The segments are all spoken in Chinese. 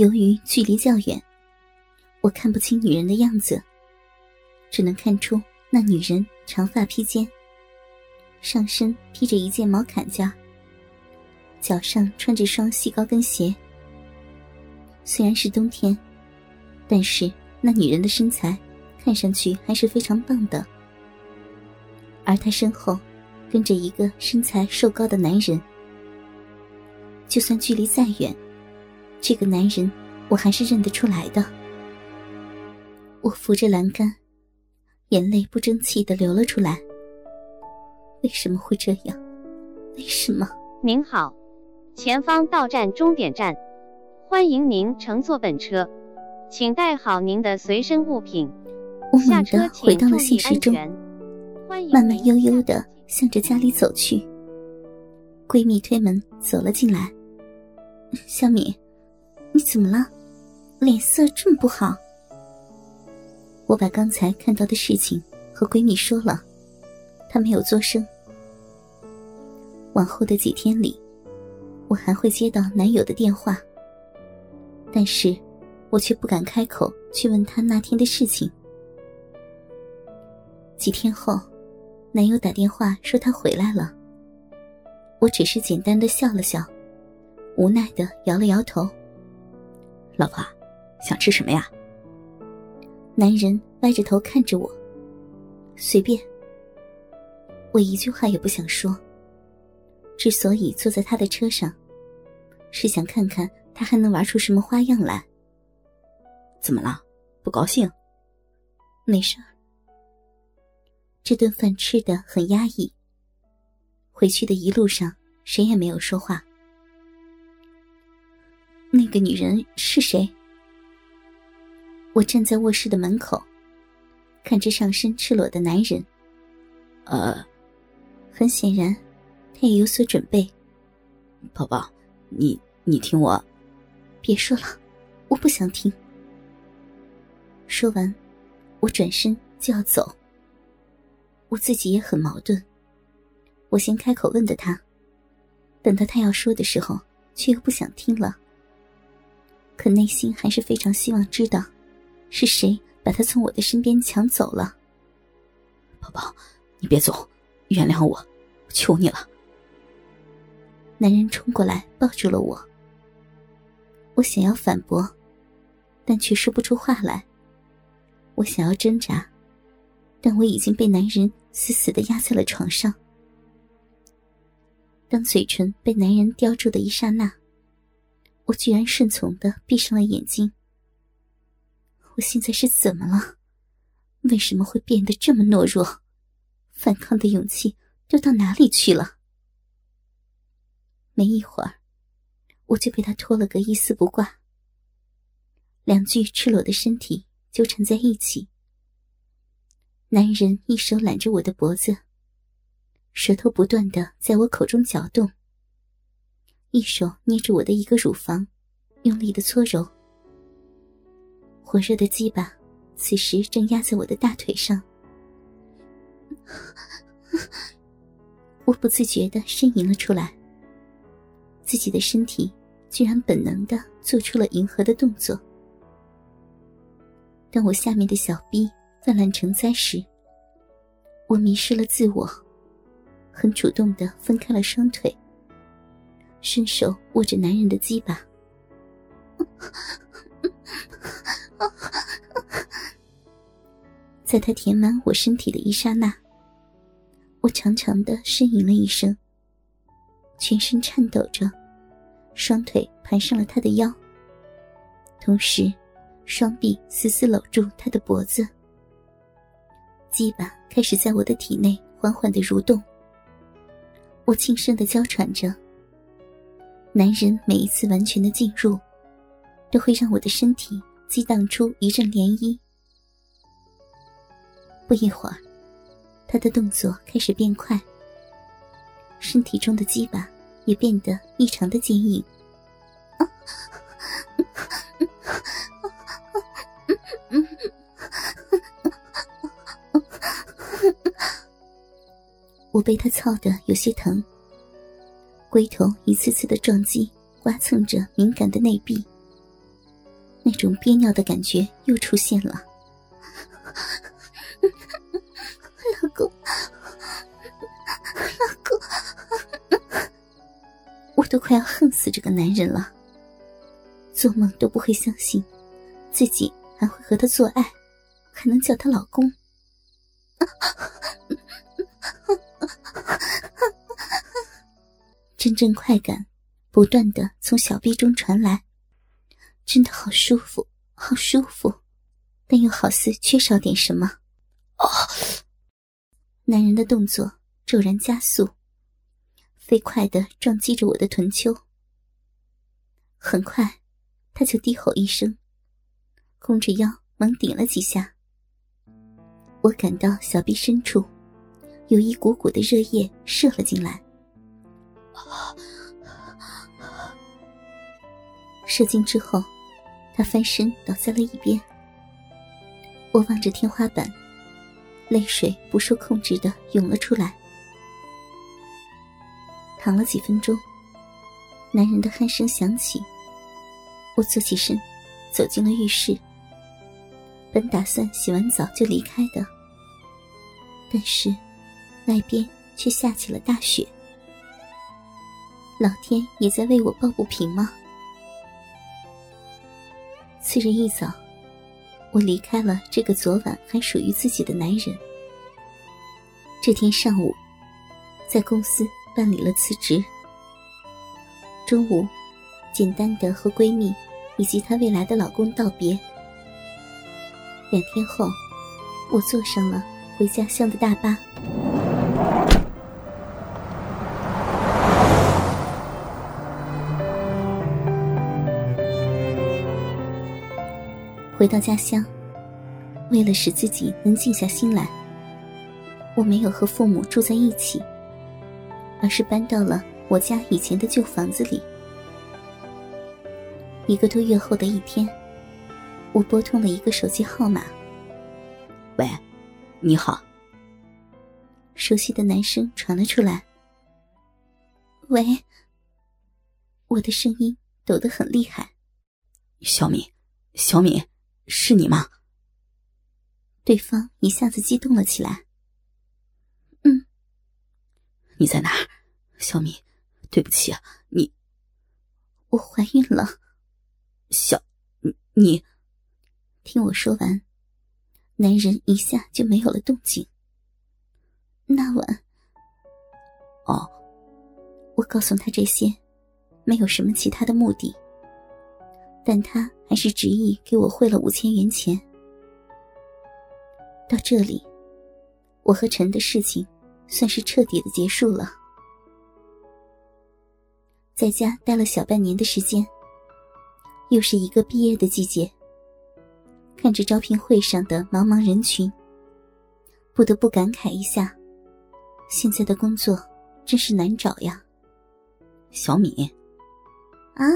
由于距离较远，我看不清女人的样子，只能看出那女人长发披肩，上身披着一件毛坎肩，脚上穿着双细高跟鞋。虽然是冬天，但是那女人的身材看上去还是非常棒的。而她身后跟着一个身材瘦高的男人，就算距离再远。这个男人，我还是认得出来的。我扶着栏杆，眼泪不争气的流了出来。为什么会这样？为什么？您好，前方到站终点站，欢迎您乘坐本车，请带好您的随身物品。我猛地回到了现实中，慢慢悠悠的向着家里走去。闺蜜推门走了进来，小敏。你怎么了？脸色这么不好。我把刚才看到的事情和闺蜜说了，她没有作声。往后的几天里，我还会接到男友的电话，但是我却不敢开口去问他那天的事情。几天后，男友打电话说他回来了，我只是简单的笑了笑，无奈的摇了摇头。老婆，想吃什么呀？男人歪着头看着我，随便。我一句话也不想说。之所以坐在他的车上，是想看看他还能玩出什么花样来。怎么了？不高兴？没事儿。这顿饭吃的很压抑。回去的一路上，谁也没有说话。那个女人是谁？我站在卧室的门口，看着上身赤裸的男人。呃，很显然，他也有所准备。宝宝，你你听我，别说了，我不想听。说完，我转身就要走。我自己也很矛盾。我先开口问的他，等到他要说的时候，却又不想听了。可内心还是非常希望知道，是谁把他从我的身边抢走了。宝宝，你别走，原谅我，求你了。男人冲过来抱住了我。我想要反驳，但却说不出话来。我想要挣扎，但我已经被男人死死的压在了床上。当嘴唇被男人叼住的一刹那。我居然顺从的闭上了眼睛。我现在是怎么了？为什么会变得这么懦弱？反抗的勇气都到哪里去了？没一会儿，我就被他拖了个一丝不挂。两具赤裸的身体纠缠在一起。男人一手揽着我的脖子，舌头不断的在我口中搅动。一手捏着我的一个乳房，用力的搓揉。火热的鸡巴此时正压在我的大腿上，我不自觉的呻吟了出来。自己的身体居然本能的做出了迎合的动作。当我下面的小臂泛滥成灾时，我迷失了自我，很主动的分开了双腿。伸手握着男人的鸡巴，在他填满我身体的一刹那，我长长的呻吟了一声，全身颤抖着，双腿盘上了他的腰，同时，双臂死死搂住他的脖子，鸡巴开始在我的体内缓缓的蠕动，我轻声的娇喘着。男人每一次完全的进入，都会让我的身体激荡出一阵涟漪。不一会儿，他的动作开始变快，身体中的鸡巴也变得异常的坚硬。我被他操得有些疼。龟头一次次的撞击，刮蹭着敏感的内壁。那种憋尿的感觉又出现了。老公，老公，我都快要恨死这个男人了。做梦都不会相信，自己还会和他做爱，还能叫他老公。阵阵快感不断的从小臂中传来，真的好舒服，好舒服，但又好似缺少点什么。哦，男人的动作骤然加速，飞快的撞击着我的臀丘。很快，他就低吼一声，弓着腰猛顶了几下。我感到小臂深处有一股股的热液射了进来，射精之后，他翻身倒在了一边。我望着天花板，泪水不受控制的涌了出来。躺了几分钟，男人的鼾声响起，我坐起身，走进了浴室。本打算洗完澡就离开的，但是外边却下起了大雪。老天也在为我抱不平吗？次日一早，我离开了这个昨晚还属于自己的男人。这天上午，在公司办理了辞职。中午，简单的和闺蜜以及她未来的老公道别。两天后，我坐上了回家乡的大巴。到家乡，为了使自己能静下心来，我没有和父母住在一起，而是搬到了我家以前的旧房子里。一个多月后的一天。我拨通了一个手机号码。喂，你好。熟悉的男声传了出来。喂，我的声音抖得很厉害。小敏，小敏，是你吗？对方一下子激动了起来。嗯，你在哪儿？小敏，对不起啊，你，我怀孕了。小，你。听我说完，男人一下就没有了动静。那晚，哦，我告诉他这些，没有什么其他的目的，但他还是执意给我汇了五千元钱。到这里，我和陈的事情算是彻底的结束了。在家待了小半年的时间，又是一个毕业的季节。看着招聘会上的茫茫人群，不得不感慨一下：现在的工作真是难找呀。小米，啊！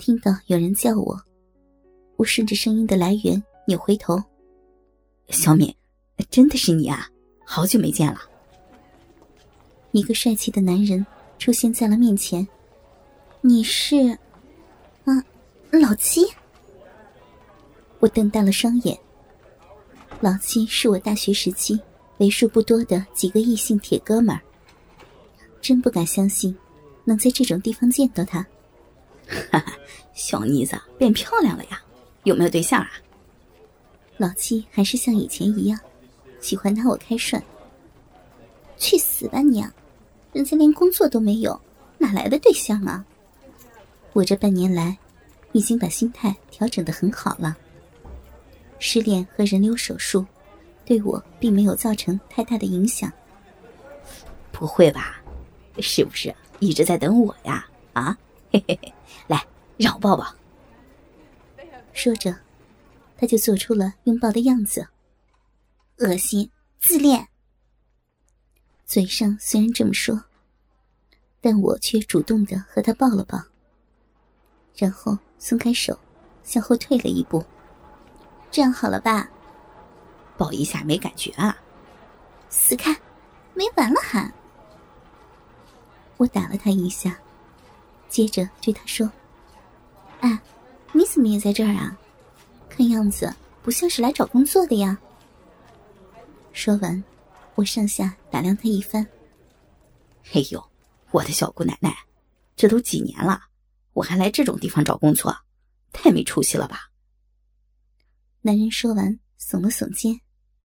听到有人叫我，我顺着声音的来源扭回头。小敏，真的是你啊！好久没见了。一个帅气的男人出现在了面前。你是？啊，老七。我瞪大了双眼。老七是我大学时期为数不多的几个异性铁哥们儿，真不敢相信能在这种地方见到他。哈哈，小妮子变漂亮了呀，有没有对象啊？老七还是像以前一样，喜欢拿我开涮。去死吧你！人家连工作都没有，哪来的对象啊？我这半年来，已经把心态调整的很好了。失恋和人流手术，对我并没有造成太大的影响。不会吧？是不是一直在等我呀？啊，嘿嘿嘿，来，让我抱抱。说着，他就做出了拥抱的样子。恶心，自恋。嘴上虽然这么说，但我却主动的和他抱了抱，然后松开手，向后退了一步。这样好了吧？抱一下没感觉啊？死开！没完了还？我打了他一下，接着对他说：“哎，你怎么？”也在这儿啊？看样子不像是来找工作的呀。说完，我上下打量他一番。哎呦，我的小姑奶奶，这都几年了，我还来这种地方找工作，太没出息了吧！男人说完，耸了耸肩。